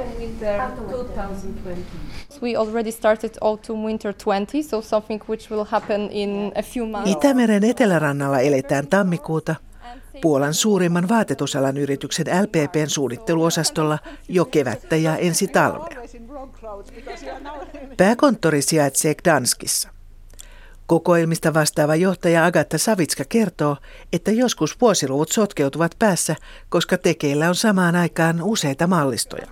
Autumn-winter 2020. We already started autumn-winter 20, so something which will happen in a few months. Itämeren etelärannalla eletään tammikuuta. Puolan suurimman vaatetusalan yrityksen LPPn suunnitteluosastolla jo kevättä ja ensi talvea. Pääkonttori sijaitsee Gdanskissa. Kokoelmista vastaava johtaja Agatta Savitska kertoo, että joskus vuosiluvut sotkeutuvat päässä, koska tekeillä on samaan aikaan useita mallistoja.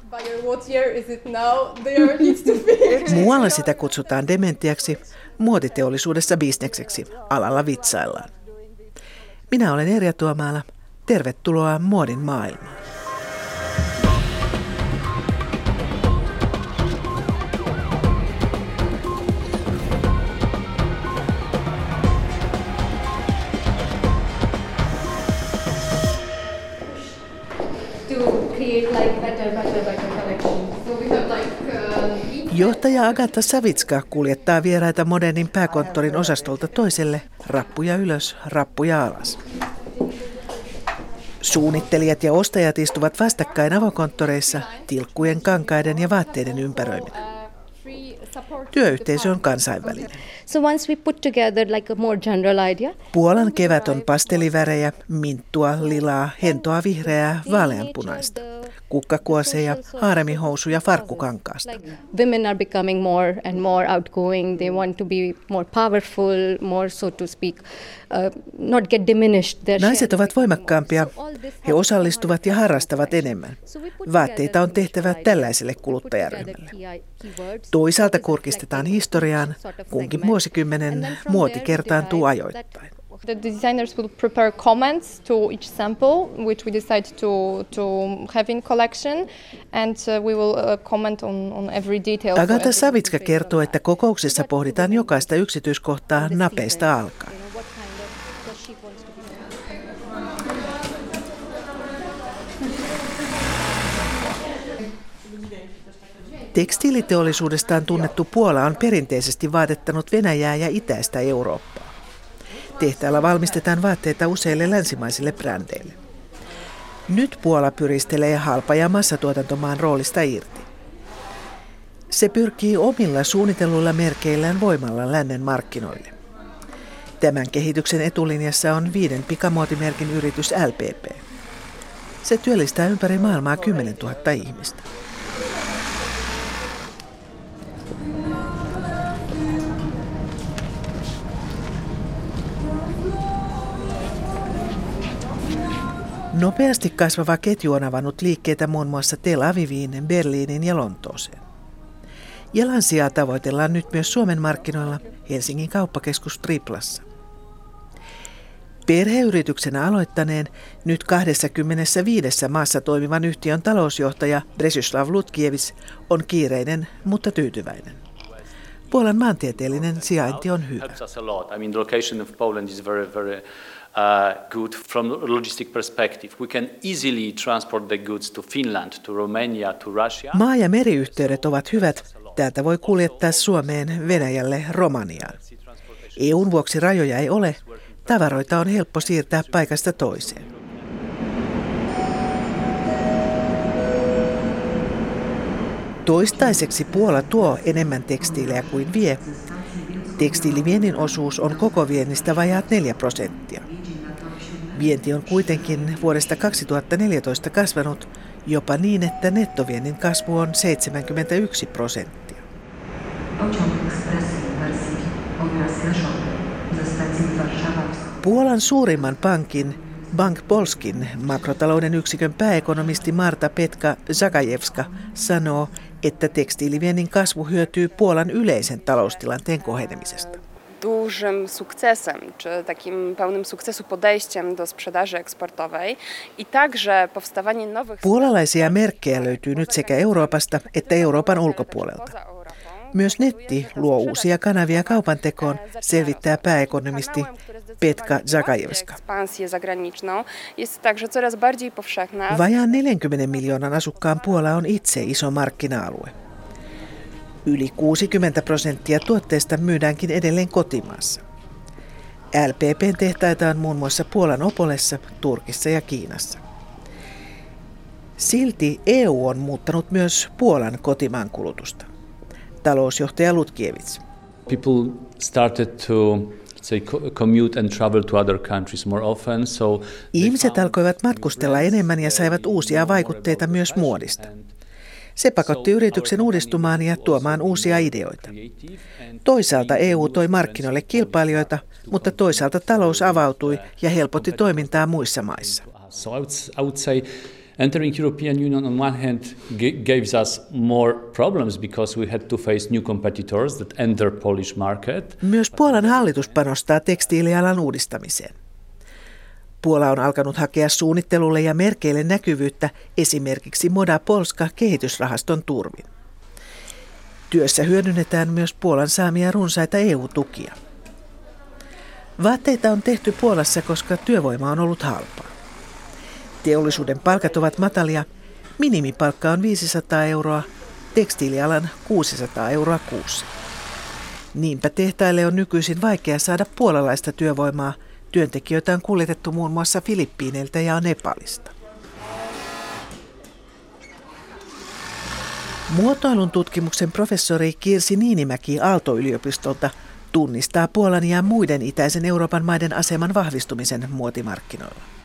Muualla sitä kutsutaan dementiaksi, muotiteollisuudessa bisnekseksi, alalla vitsaillaan. Minä olen Erja Tuomaala. Tervetuloa muodin maailmaan. Johtaja Agatha Savitska kuljettaa vieraita modernin pääkonttorin osastolta toiselle, rappuja ylös, rappuja alas. Suunnittelijat ja ostajat istuvat vastakkain avokonttoreissa tilkkujen, kankaiden ja vaatteiden ympäröiminä. Työyhteisö on kansainvälinen. So once we put together like a more general idea, Puolan kevät on pastelivärejä, minttua, lilaa, hentoa vihreää, vaaleanpunaista kukkakuoseja, haaremihousuja farkkukankaasta. Women are becoming more and more outgoing. They want to be more powerful, more so to speak, uh, not get diminished. Naiset ovat voimakkaampia. He osallistuvat ja harrastavat enemmän. Vaatteita on tehtävä tällaiselle kuluttajaryhmälle. Toisaalta kurkistetaan historiaan, kunkin vuosikymmenen muoti kertaantuu ajoittain. The designers will prepare comments to each sample, which we decide to, to have in collection, and uh, we will uh, comment on, on every detail. Agatha Savitska kertoo, että kokouksessa pohditaan jokaista yksityiskohtaa napeista alkaen. Tekstiiliteollisuudestaan tunnettu Puola on perinteisesti vaatettanut Venäjää ja itäistä Eurooppaa. Tehtaalla valmistetaan vaatteita useille länsimaisille brändeille. Nyt Puola pyristelee halpa- ja massatuotantomaan roolista irti. Se pyrkii omilla suunnitelluilla merkeillään voimalla lännen markkinoille. Tämän kehityksen etulinjassa on viiden pikamuotimerkin yritys LPP. Se työllistää ympäri maailmaa 10 000 ihmistä. Nopeasti kasvava ketju on avannut liikkeitä muun muassa Tel Aviviin, Berliinin ja Lontooseen. Jalansijaa tavoitellaan nyt myös Suomen markkinoilla Helsingin kauppakeskus Triplassa. Perheyrityksenä aloittaneen nyt 25 maassa toimivan yhtiön talousjohtaja Bresislav Lutkievis on kiireinen, mutta tyytyväinen. Puolan maantieteellinen sijainti on hyvä uh, good from logistic perspective. We can easily transport the goods to Finland, to Romania, to Russia. Maa- ja meriyhteydet ovat hyvät. Täältä voi kuljettaa Suomeen, Venäjälle, Romaniaan. EUn vuoksi rajoja ei ole. Tavaroita on helppo siirtää paikasta toiseen. Toistaiseksi Puola tuo enemmän tekstiilejä kuin vie. Tekstiiliviennin osuus on koko viennistä vajaat 4 prosenttia. Vienti on kuitenkin vuodesta 2014 kasvanut jopa niin, että nettoviennin kasvu on 71 prosenttia. Puolan suurimman pankin Bank Polskin makrotalouden yksikön pääekonomisti Marta Petka Zagajewska sanoo, että tekstiiliviennin kasvu hyötyy Puolan yleisen taloustilanteen kohenemisesta dużym sukcesem, czy takim pełnym sukcesu podejściem do sprzedaży eksportowej i także powstawanie nowych... Puolalaisia merkkejä löytyy nyt sekä Euroopasta että Euroopan ulkopuolelta. Myös netti luo uusia kanavia kaupantekoon, selvittää pääekonomisti Petka Zakajewska. Vajaan 40 miljoonan asukkaan Puola on itse iso markkina-alue. Yli 60 prosenttia tuotteista myydäänkin edelleen kotimaassa. LPPn tehtaita on muun muassa Puolan Opolessa, Turkissa ja Kiinassa. Silti EU on muuttanut myös Puolan kotimaan kulutusta. Talousjohtaja Lutkiewicz. People started to say commute and travel to other countries more often. So Ihmiset alkoivat matkustella enemmän ja saivat uusia vaikutteita myös muodista. Se pakotti yrityksen uudistumaan ja tuomaan uusia ideoita. Toisaalta EU toi markkinoille kilpailijoita, mutta toisaalta talous avautui ja helpotti toimintaa muissa maissa. entering European Union on one hand gives us more problems because we had to face new competitors that enter Polish market. Myös Puolan hallitus panostaa tekstiilialan uudistamiseen. Puola on alkanut hakea suunnittelulle ja merkeille näkyvyyttä esimerkiksi Moda Polska kehitysrahaston turvin. Työssä hyödynnetään myös Puolan saamia runsaita EU-tukia. Vaatteita on tehty Puolassa, koska työvoima on ollut halpaa. Teollisuuden palkat ovat matalia. Minimipalkka on 500 euroa, tekstiilialan 600 euroa kuussa. Niinpä tehtaille on nykyisin vaikea saada puolalaista työvoimaa – Työntekijöitä on kuljetettu muun muassa Filippiineiltä ja Nepalista. Muotoilun tutkimuksen professori Kirsi Niinimäki Aalto-yliopistolta tunnistaa Puolan ja muiden itäisen Euroopan maiden aseman vahvistumisen muotimarkkinoilla.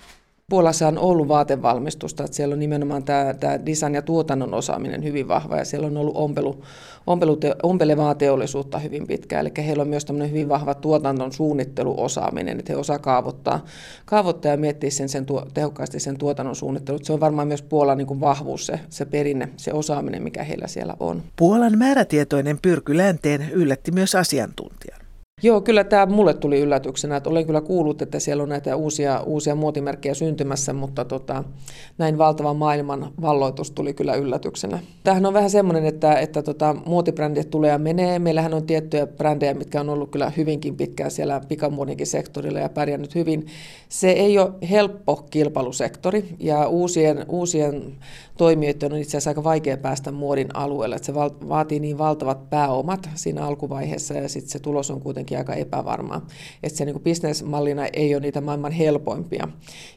Puolassa on ollut vaatevalmistusta, että siellä on nimenomaan tämä, tämä design- ja tuotannon osaaminen hyvin vahva ja siellä on ollut ompelu, ompelu, ompelevaa teollisuutta hyvin pitkään. Eli heillä on myös tämmöinen hyvin vahva tuotannon suunnitteluosaaminen, että he osaa kaavoittaa, kaavoittaa ja miettiä sen, sen tuo, tehokkaasti sen tuotannon suunnittelu. Se on varmaan myös Puolan niin kuin vahvuus, se, se perinne, se osaaminen, mikä heillä siellä on. Puolan määrätietoinen pyrky länteen yllätti myös asiantuntijan. Joo, kyllä tämä mulle tuli yllätyksenä, että olen kyllä kuullut, että siellä on näitä uusia, uusia muotimerkkejä syntymässä, mutta tota, näin valtava maailman valloitus tuli kyllä yllätyksenä. Tämähän on vähän semmoinen, että, että tota, muotibrändit tulee ja menee. Meillähän on tiettyjä brändejä, mitkä on ollut kyllä hyvinkin pitkään siellä pikamuodinkin sektorilla ja pärjännyt hyvin. Se ei ole helppo kilpailusektori ja uusien, uusien toimijoiden on itse asiassa aika vaikea päästä muodin alueelle. Että se vaatii niin valtavat pääomat siinä alkuvaiheessa ja sitten se tulos on kuitenkin aika epävarmaa. Että se niin kuin bisnesmallina ei ole niitä maailman helpoimpia.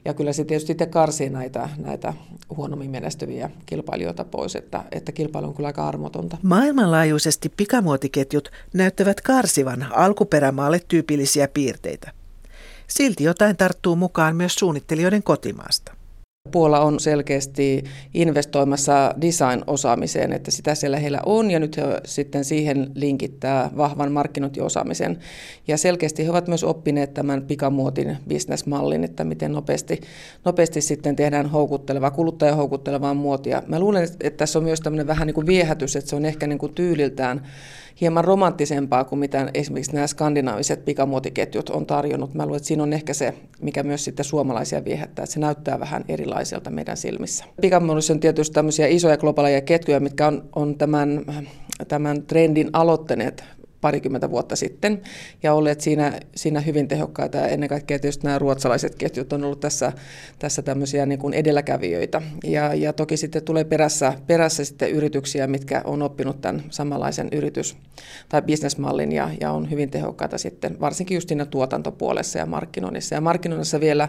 Ja kyllä se tietysti sitten karsii näitä, näitä huonommin menestyviä kilpailijoita pois, että, että kilpailu on kyllä aika armotonta. Maailmanlaajuisesti pikamuotiketjut näyttävät karsivan alkuperämaalle tyypillisiä piirteitä. Silti jotain tarttuu mukaan myös suunnittelijoiden kotimaasta. Puola on selkeästi investoimassa design-osaamiseen, että sitä siellä heillä on ja nyt he sitten siihen linkittää vahvan markkinointiosaamisen. Ja selkeästi he ovat myös oppineet tämän pikamuotin bisnesmallin, että miten nopeasti, nopeasti sitten tehdään houkuttelevaa, kuluttaja houkuttelevaa muotia. Mä luulen, että tässä on myös tämmöinen vähän niin kuin viehätys, että se on ehkä niin kuin tyyliltään hieman romanttisempaa kuin mitä esimerkiksi nämä skandinaaviset pikamuotiketjut on tarjonnut. Mä luulen, että siinä on ehkä se, mikä myös sitten suomalaisia viehättää, että se näyttää vähän erilaiselta meidän silmissä. Pikamuodissa on tietysti tämmöisiä isoja globaaleja ketjuja, mitkä on, on tämän, tämän trendin aloittaneet parikymmentä vuotta sitten ja olleet siinä, siinä hyvin tehokkaita. Ja ennen kaikkea tietysti nämä ruotsalaiset ketjut on ollut tässä, tässä tämmöisiä niin kuin edelläkävijöitä. Ja, ja toki sitten tulee perässä, perässä sitten yrityksiä, mitkä on oppinut tämän samanlaisen yritys- tai bisnesmallin ja, ja on hyvin tehokkaita sitten varsinkin just siinä tuotantopuolessa ja markkinoinnissa. Ja markkinoinnissa vielä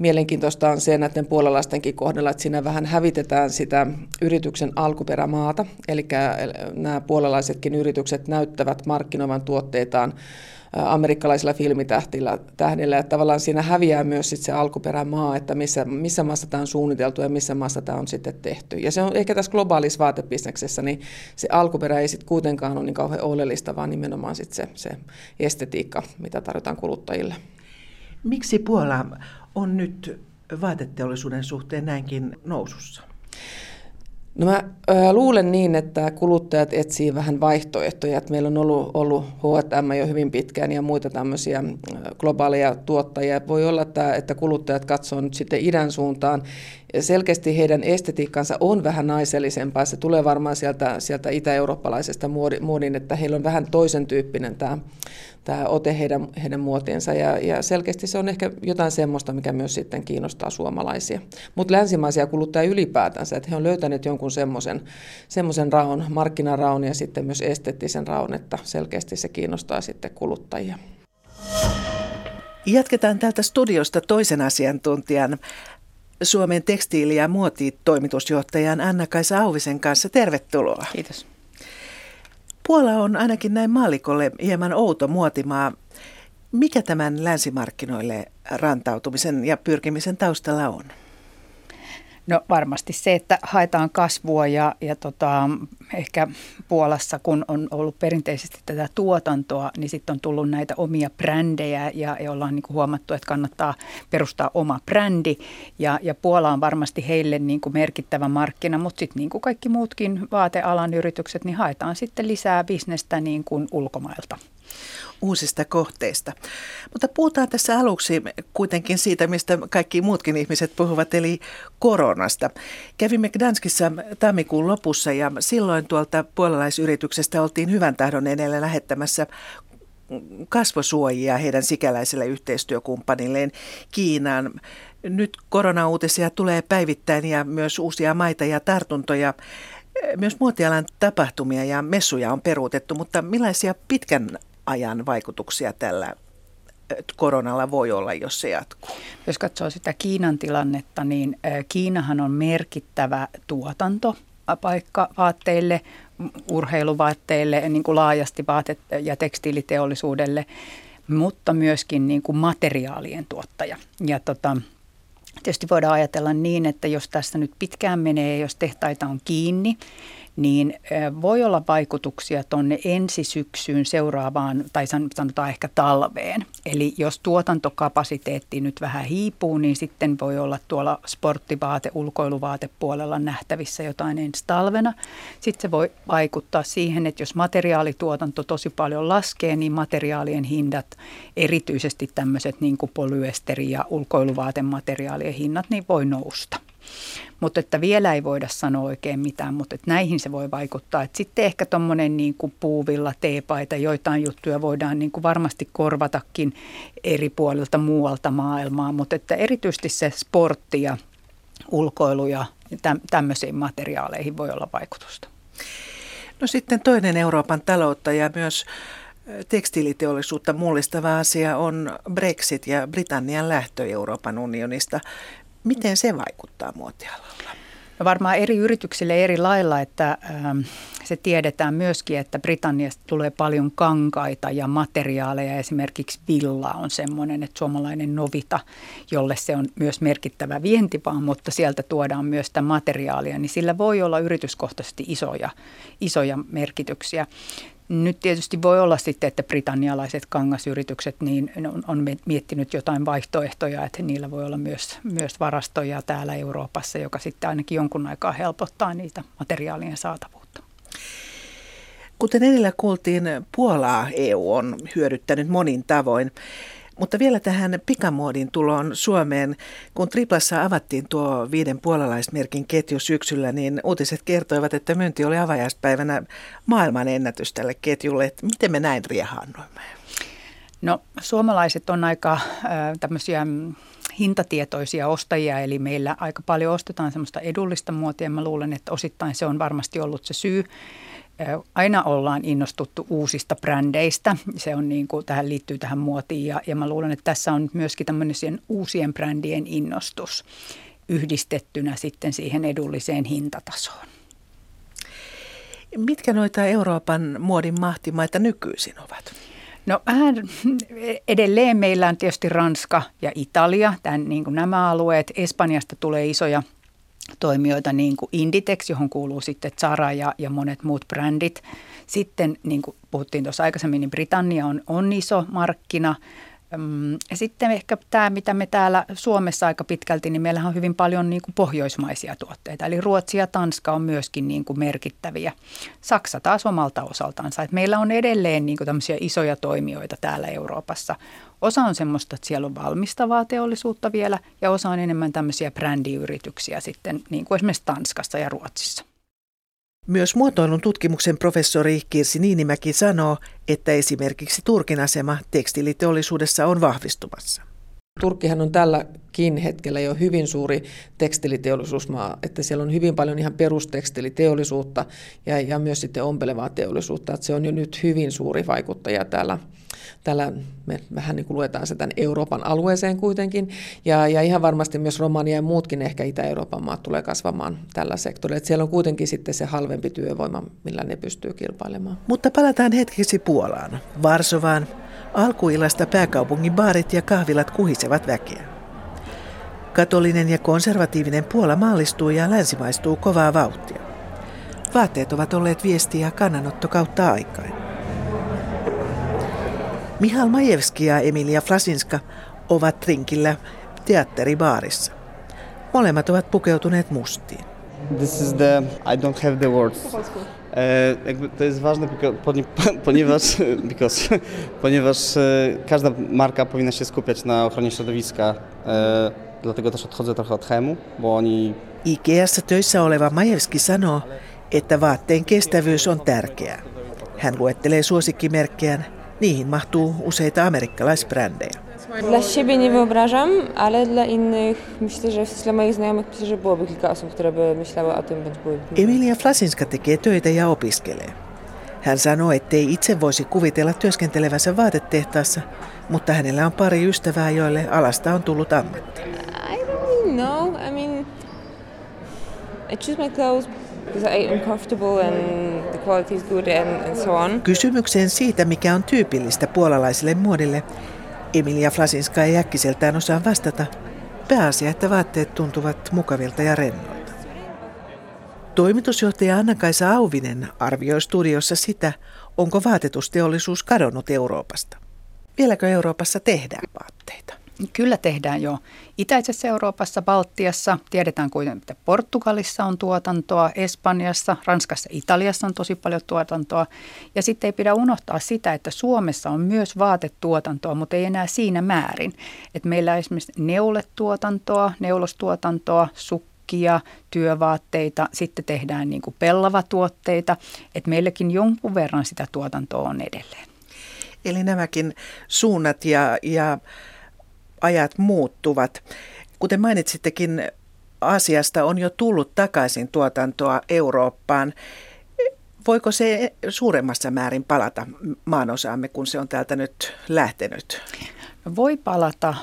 Mielenkiintoista on se näiden puolalaistenkin kohdalla, että siinä vähän hävitetään sitä yrityksen alkuperämaata. Eli nämä puolalaisetkin yritykset näyttävät markkinoivan tuotteitaan amerikkalaisilla filmitähdillä tähdillä, että tavallaan siinä häviää myös sit se alkuperämaa, että missä, missä maassa tämä on suunniteltu ja missä maassa tämä on sitten tehty. Ja se on ehkä tässä globaalissa vaatebisneksessä, niin se alkuperä ei sitten kuitenkaan ole niin kauhean oleellista, vaan nimenomaan sit se, se estetiikka, mitä tarjotaan kuluttajille. Miksi Puola on nyt vaateteollisuuden suhteen näinkin nousussa? No mä ö, luulen niin, että kuluttajat etsii vähän vaihtoehtoja. Että meillä on ollut, ollut H&M jo hyvin pitkään ja muita tämmöisiä globaaleja tuottajia. Voi olla, että, että kuluttajat katsoo nyt sitten idän suuntaan. Selkeästi heidän estetiikkansa on vähän naisellisempaa. Se tulee varmaan sieltä, sieltä itä-eurooppalaisesta muodin, että heillä on vähän toisen tyyppinen tämä tämä ote heidän, heidän muotiinsa. Ja, ja selkeästi se on ehkä jotain semmoista, mikä myös sitten kiinnostaa suomalaisia. Mutta länsimaisia kuluttaa ylipäätänsä, että he on löytäneet jonkun semmoisen, semmoisen raon, markkinaraon ja sitten myös esteettisen raon, että selkeästi se kiinnostaa sitten kuluttajia. Jatketaan täältä studiosta toisen asiantuntijan Suomen tekstiili- ja muotitoimitusjohtajan Anna-Kaisa Auvisen kanssa. Tervetuloa. Kiitos. Puola on ainakin näin mallikolle hieman outo muotimaa. Mikä tämän länsimarkkinoille rantautumisen ja pyrkimisen taustalla on? No varmasti se, että haetaan kasvua ja, ja tota, ehkä Puolassa, kun on ollut perinteisesti tätä tuotantoa, niin sitten on tullut näitä omia brändejä ja, ja ollaan niin kuin huomattu, että kannattaa perustaa oma brändi. Ja, ja Puola on varmasti heille niin kuin merkittävä markkina, mutta sitten niin kuin kaikki muutkin vaatealan yritykset, niin haetaan sitten lisää bisnestä niin kuin ulkomailta uusista kohteista. Mutta puhutaan tässä aluksi kuitenkin siitä, mistä kaikki muutkin ihmiset puhuvat, eli koronasta. Kävimme Gdanskissa tammikuun lopussa ja silloin tuolta puolalaisyrityksestä oltiin hyvän tahdon edellä lähettämässä kasvosuojia heidän sikäläiselle yhteistyökumppanilleen Kiinaan. Nyt koronauutisia tulee päivittäin ja myös uusia maita ja tartuntoja. Myös muotialan tapahtumia ja messuja on peruutettu, mutta millaisia pitkän ajan vaikutuksia tällä koronalla voi olla, jos se jatkuu. Jos katsoo sitä Kiinan tilannetta, niin Kiinahan on merkittävä tuotantopaikka vaatteille, urheiluvaatteille, niin kuin laajasti vaate- ja tekstiiliteollisuudelle, mutta myöskin niin kuin materiaalien tuottaja. Ja tota, tietysti voidaan ajatella niin, että jos tässä nyt pitkään menee, jos tehtaita on kiinni, niin voi olla vaikutuksia tuonne ensisyksyyn seuraavaan, tai sanotaan ehkä talveen. Eli jos tuotantokapasiteetti nyt vähän hiipuu, niin sitten voi olla tuolla sporttivaate, ulkoiluvaatepuolella nähtävissä jotain ensi talvena. Sitten se voi vaikuttaa siihen, että jos materiaalituotanto tosi paljon laskee, niin materiaalien hindat, erityisesti tämmöiset niin kuin polyesteri- ja ulkoiluvaatemateriaalien hinnat, niin voi nousta. Mutta että vielä ei voida sanoa oikein mitään, mutta että näihin se voi vaikuttaa. Että sitten ehkä tuommoinen niin kuin puuvilla, teepaita, joitain juttuja voidaan niin kuin varmasti korvatakin eri puolilta muualta maailmaa, mutta että erityisesti se sportti ja ulkoilu ja tämmöisiin materiaaleihin voi olla vaikutusta. No sitten toinen Euroopan taloutta ja myös tekstiiliteollisuutta mullistava asia on Brexit ja Britannian lähtö Euroopan unionista. Miten se vaikuttaa muotialalla? No varmaan eri yrityksille eri lailla, että ähm, se tiedetään myöskin, että Britanniasta tulee paljon kankaita ja materiaaleja. Esimerkiksi villa on semmoinen, että suomalainen Novita, jolle se on myös merkittävä vientipaa, mutta sieltä tuodaan myös sitä materiaalia, niin sillä voi olla yrityskohtaisesti isoja, isoja merkityksiä. Nyt tietysti voi olla sitten, että britannialaiset kangasyritykset niin on, on miettinyt jotain vaihtoehtoja, että niillä voi olla myös, myös varastoja täällä Euroopassa, joka sitten ainakin jonkun aikaa helpottaa niitä materiaalien saatavuutta. Kuten edellä kuultiin, Puolaa EU on hyödyttänyt monin tavoin. Mutta vielä tähän pikamuodin tuloon Suomeen. Kun Triplassa avattiin tuo viiden puolalaismerkin ketju syksyllä, niin uutiset kertoivat, että myynti oli avajaispäivänä maailman ennätys tälle ketjulle. Että miten me näin riehaannoimme? No suomalaiset on aika äh, tämmöisiä hintatietoisia ostajia, eli meillä aika paljon ostetaan semmoista edullista muotia. Mä luulen, että osittain se on varmasti ollut se syy aina ollaan innostuttu uusista brändeistä. Se on niin kuin, tähän liittyy tähän muotiin ja, ja mä luulen, että tässä on myöskin tämmöinen uusien brändien innostus yhdistettynä sitten siihen edulliseen hintatasoon. Mitkä noita Euroopan muodin mahtimaita nykyisin ovat? No vähän edelleen meillä on tietysti Ranska ja Italia, tämän, niin kuin nämä alueet. Espanjasta tulee isoja toimijoita niin kuin Inditex, johon kuuluu sitten Zara ja, ja monet muut brändit. Sitten niin kuin puhuttiin tuossa aikaisemmin, niin Britannia on, on iso markkina. Sitten ehkä tämä, mitä me täällä Suomessa aika pitkälti, niin meillä on hyvin paljon niin kuin pohjoismaisia tuotteita. Eli Ruotsi ja Tanska on myöskin niin kuin merkittäviä. Saksa taas omalta osaltansa. Et meillä on edelleen niin kuin tämmöisiä isoja toimijoita täällä Euroopassa. Osa on semmoista, että siellä on valmistavaa teollisuutta vielä ja osa on enemmän tämmöisiä brändiyrityksiä sitten, niin kuin esimerkiksi Tanskassa ja Ruotsissa. Myös muotoilun tutkimuksen professori Kirsi Niinimäki sanoo, että esimerkiksi Turkin asema tekstiiliteollisuudessa on vahvistumassa. Turkkihan on tälläkin hetkellä jo hyvin suuri tekstiliteollisuusmaa, että siellä on hyvin paljon ihan perustekstiiliteollisuutta ja, ja myös sitten ompelevaa teollisuutta, että se on jo nyt hyvin suuri vaikuttaja täällä Tällä me vähän niin kuin luetaan se tämän Euroopan alueeseen kuitenkin. Ja, ja ihan varmasti myös Romania ja muutkin ehkä Itä-Euroopan maat tulee kasvamaan tällä sektorilla. Että siellä on kuitenkin sitten se halvempi työvoima, millä ne pystyy kilpailemaan. Mutta palataan hetkeksi Puolaan, Varsovaan. Alkuillasta pääkaupungin baarit ja kahvilat kuhisevat väkeä. Katolinen ja konservatiivinen Puola maallistuu ja länsimaistuu kovaa vauhtia. Vaatteet ovat olleet viestiä kannanotto kautta aikaan. Mihal Majewski ja Emilia Flasinska ovat rinkillä teatteribaarissa. Molemmat ovat pukeutuneet mustiin. This is the I don't have the words. E, to jest ważne, ponieważ, because, ponieważ e, każda marka powinna się skupiać na ochronie środowiska. E, dlatego też odchodzę trochę od chemu, bo oni... Ikeassa töissä oleva Majewski sanoo, että vaatteen kestävyys on tärkeää. Hän luettelee suosikkimerkkejään Niihin mahtuu useita amerikkalaisbrändejä. Dla siebie nie wyobrażam, ale dla innych myślę, że dla moich znajomych myślę, że byłoby kilka osób, które by myślały o tym, bądź były. Emilia Flasinska tekee töitä ja opiskelee. Hän sanoo, ettei itse voisi kuvitella työskentelevänsä vaatetehtaassa, mutta hänellä on pari ystävää, joille alasta on tullut ammatti. I don't really know. I mean, I choose my clothes Kysymykseen siitä, mikä on tyypillistä puolalaiselle muodille, Emilia Flasinska ei äkkiseltään osaa vastata. Pääasia, että vaatteet tuntuvat mukavilta ja rennoilta. Toimitusjohtaja Anna-Kaisa Auvinen arvioi studiossa sitä, onko vaatetusteollisuus kadonnut Euroopasta. Vieläkö Euroopassa tehdään vaatteita? Kyllä tehdään jo. Itäisessä Euroopassa, Baltiassa, tiedetään kuitenkin, että Portugalissa on tuotantoa, Espanjassa, Ranskassa, Italiassa on tosi paljon tuotantoa. Ja sitten ei pidä unohtaa sitä, että Suomessa on myös vaatetuotantoa, mutta ei enää siinä määrin. Että meillä on esimerkiksi neuletuotantoa, neulostuotantoa, sukkia, työvaatteita, sitten tehdään niin kuin pellavatuotteita, että meilläkin jonkun verran sitä tuotantoa on edelleen. Eli nämäkin suunnat ja, ja ajat muuttuvat. Kuten mainitsittekin, Aasiasta on jo tullut takaisin tuotantoa Eurooppaan. Voiko se suuremmassa määrin palata maanosaamme, kun se on täältä nyt lähtenyt? Voi palata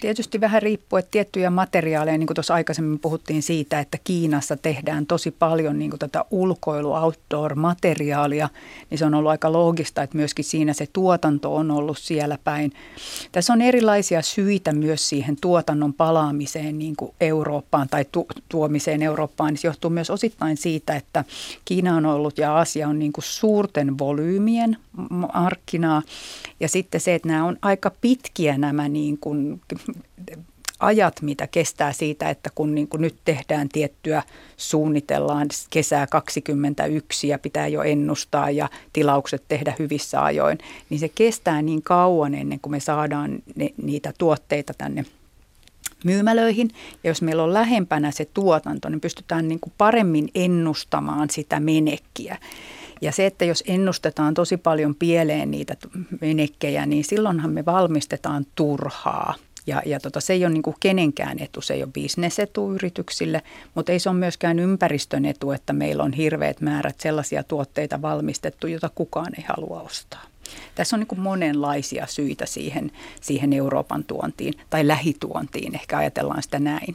tietysti vähän riippuu, että tiettyjä materiaaleja, niin kuin tuossa aikaisemmin puhuttiin siitä, että Kiinassa tehdään tosi paljon niin kuin tätä ulkoilu outdoor-materiaalia, niin se on ollut aika loogista, että myöskin siinä se tuotanto on ollut siellä päin. Tässä on erilaisia syitä myös siihen tuotannon palaamiseen niin kuin Eurooppaan tai tu- tuomiseen Eurooppaan, se johtuu myös osittain siitä, että Kiina on ollut ja Asia on niin kuin suurten volyymien markkinaa ja sitten se, että nämä on aika pitkiä nämä niin kuin ajat, mitä kestää siitä, että kun niin kuin nyt tehdään tiettyä, suunnitellaan kesää 2021 ja pitää jo ennustaa ja tilaukset tehdä hyvissä ajoin, niin se kestää niin kauan ennen kuin me saadaan ne, niitä tuotteita tänne myymälöihin. Ja jos meillä on lähempänä se tuotanto, niin pystytään niin kuin paremmin ennustamaan sitä menekkiä. Ja se, että jos ennustetaan tosi paljon pieleen niitä menekkejä, niin silloinhan me valmistetaan turhaa. Ja, ja tota, se ei ole niin kenenkään etu, se ei ole bisnesetu yrityksille, mutta ei se ole myöskään ympäristön etu, että meillä on hirveät määrät sellaisia tuotteita valmistettu, joita kukaan ei halua ostaa. Tässä on niin monenlaisia syitä siihen, siihen Euroopan tuontiin tai lähituontiin, ehkä ajatellaan sitä näin.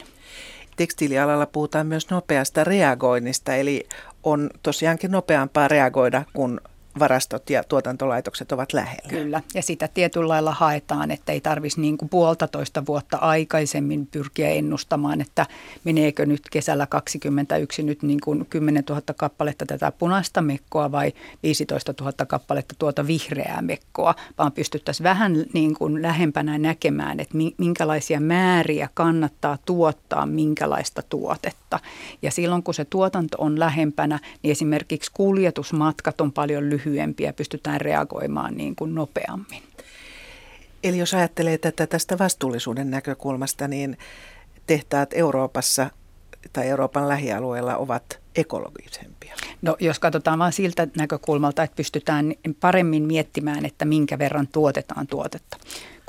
Tekstiilialalla puhutaan myös nopeasta reagoinnista, eli on tosiaankin nopeampaa reagoida, kun varastot ja tuotantolaitokset ovat lähellä. Kyllä, ja sitä tietyllä lailla haetaan, että ei tarvitsisi niin kuin puolitoista vuotta aikaisemmin pyrkiä ennustamaan, että meneekö nyt kesällä 21 nyt niin kuin 10 000 kappaletta tätä punaista mekkoa vai 15 000 kappaletta tuota vihreää mekkoa, vaan pystyttäisiin vähän niin kuin lähempänä näkemään, että minkälaisia määriä kannattaa tuottaa minkälaista tuotetta. Ja silloin kun se tuotanto on lähempänä, niin esimerkiksi kuljetusmatkat on paljon lyhyempiä lyhyempiä, pystytään reagoimaan niin kuin nopeammin. Eli jos ajattelee tätä tästä vastuullisuuden näkökulmasta, niin tehtaat Euroopassa tai Euroopan lähialueilla ovat ekologisempia? No jos katsotaan vain siltä näkökulmalta, että pystytään paremmin miettimään, että minkä verran tuotetaan tuotetta.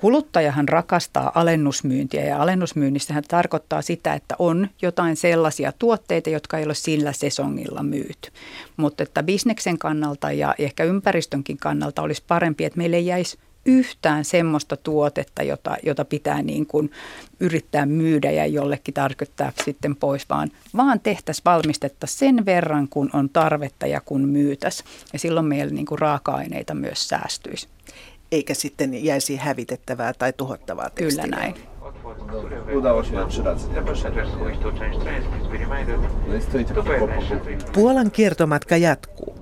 Kuluttajahan rakastaa alennusmyyntiä ja alennusmyynnissähän tarkoittaa sitä, että on jotain sellaisia tuotteita, jotka ei ole sillä sesongilla myyty. Mutta että bisneksen kannalta ja ehkä ympäristönkin kannalta olisi parempi, että meille jäisi yhtään semmoista tuotetta, jota, jota pitää niin kuin yrittää myydä ja jollekin tarkoittaa sitten pois, vaan, vaan tehtäisiin valmistetta sen verran, kun on tarvetta ja kun myytäisi. Ja silloin meillä niin kuin raaka-aineita myös säästyisi. Eikä sitten jäisi hävitettävää tai tuhottavaa tekstiä. Kyllä näin. Puolan kiertomatka jatkuu.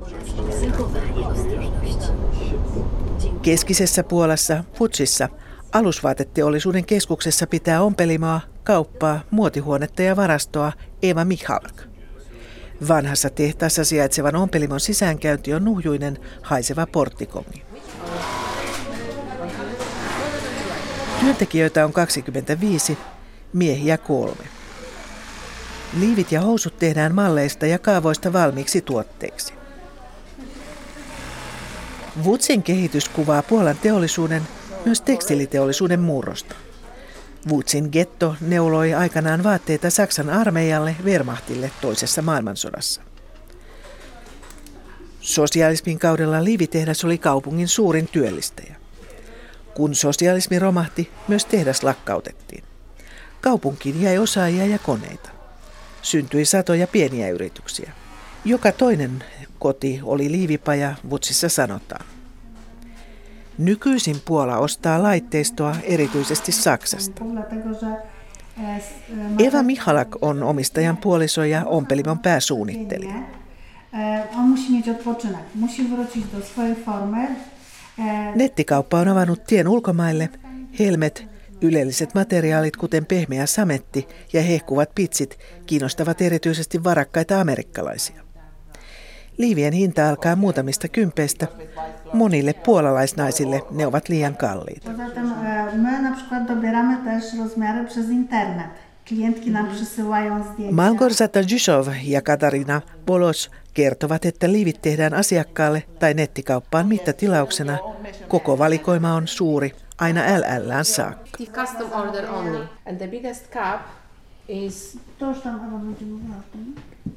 Keskisessä Puolassa, Futsissa, alusvaateteollisuuden keskuksessa pitää ompelimaa, kauppaa, muotihuonetta ja varastoa Eva Michalak. Vanhassa tehtaassa sijaitsevan ompelimon sisäänkäynti on nuhjuinen, haiseva porttikomi. Työntekijöitä on 25, miehiä kolme. Liivit ja housut tehdään malleista ja kaavoista valmiiksi tuotteiksi. Wutsin kehitys kuvaa Puolan teollisuuden, myös tekstiiliteollisuuden murrosta. Wutsin getto neuloi aikanaan vaatteita Saksan armeijalle Wehrmachtille toisessa maailmansodassa. Sosialismin kaudella liivitehdas oli kaupungin suurin työllistäjä. Kun sosialismi romahti, myös tehdas lakkautettiin. Kaupunkiin jäi osaajia ja koneita. Syntyi satoja pieniä yrityksiä. Joka toinen koti oli liivipaja, Vutsissa sanotaan. Nykyisin Puola ostaa laitteistoa erityisesti Saksasta. Eva Mihalak on omistajan puoliso ja ompelimon pääsuunnittelija. Nettikauppa on avannut tien ulkomaille. Helmet, ylelliset materiaalit kuten pehmeä sametti ja hehkuvat pitsit kiinnostavat erityisesti varakkaita amerikkalaisia. Liivien hinta alkaa muutamista kympeistä. Monille puolalaisnaisille ne ovat liian kalliita. Malgorzata Jushov ja Katarina Bolos kertovat, että liivit tehdään asiakkaalle tai nettikauppaan mittatilauksena. Koko valikoima on suuri, aina LLään saakka. Custom order only. And the biggest cup is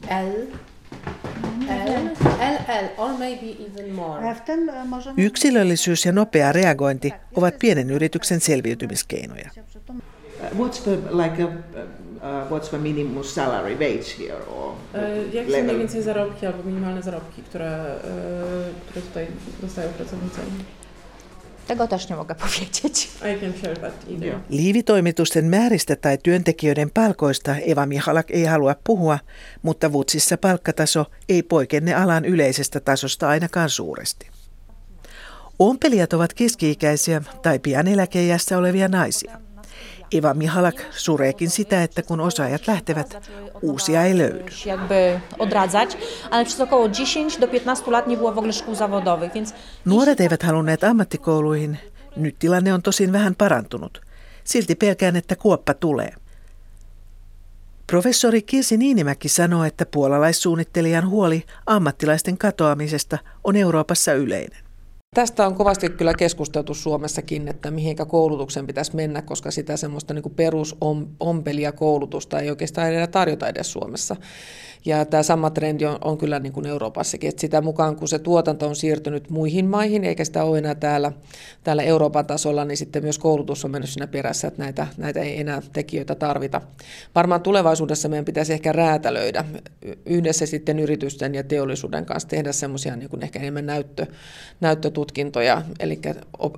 L Yksilöllisyys ja nopea reagointi ovat pienen yrityksen selviytymiskeinoja. What's the, like a, uh, what's the minimum salary wage here? Or Jak są mniej więcej zarobki albo minimalne zarobki, które, które tutaj dostają pracownicy? Tego też nie mogę powiedzieć. Liivitoimitusten määristä tai työntekijöiden palkoista Eva Mihalak ei halua puhua, mutta Vutsissa palkkataso ei poikenne alan yleisestä tasosta ainakaan suuresti. Ompelijat ovat keski-ikäisiä tai pian eläkeijässä olevia naisia. Eva Mihalak sureekin sitä, että kun osaajat lähtevät, uusia ei löydy. Nuoret eivät halunneet ammattikouluihin. Nyt tilanne on tosin vähän parantunut. Silti pelkään, että kuoppa tulee. Professori Kirsi Niinimäki sanoo, että puolalaissuunnittelijan huoli ammattilaisten katoamisesta on Euroopassa yleinen. Tästä on kovasti kyllä keskusteltu Suomessakin, että mihinkä koulutuksen pitäisi mennä, koska sitä semmoista niin perusompelia koulutusta ei oikeastaan enää tarjota edes Suomessa. Ja tämä sama trendi on, on kyllä niin kuin Euroopassakin, että sitä mukaan kun se tuotanto on siirtynyt muihin maihin, eikä sitä ole enää täällä, täällä Euroopan tasolla, niin sitten myös koulutus on mennyt siinä perässä, että näitä, näitä ei enää tekijöitä tarvita. Varmaan tulevaisuudessa meidän pitäisi ehkä räätälöidä yhdessä sitten yritysten ja teollisuuden kanssa tehdä semmoisia niin ehkä enemmän näyttö, näyttötutkintoja, eli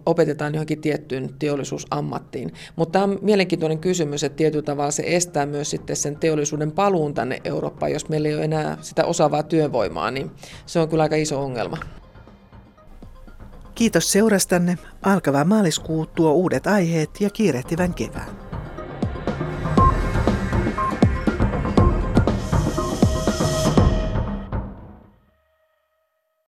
opetetaan johonkin tiettyyn teollisuusammattiin. Mutta tämä on mielenkiintoinen kysymys, että tietyllä tavalla se estää myös sitten sen teollisuuden paluun tänne Eurooppaan, jos me meillä ei ole enää sitä osaavaa työvoimaa, niin se on kyllä aika iso ongelma. Kiitos seurastanne. Alkava maaliskuu tuo uudet aiheet ja kiirehtivän kevään.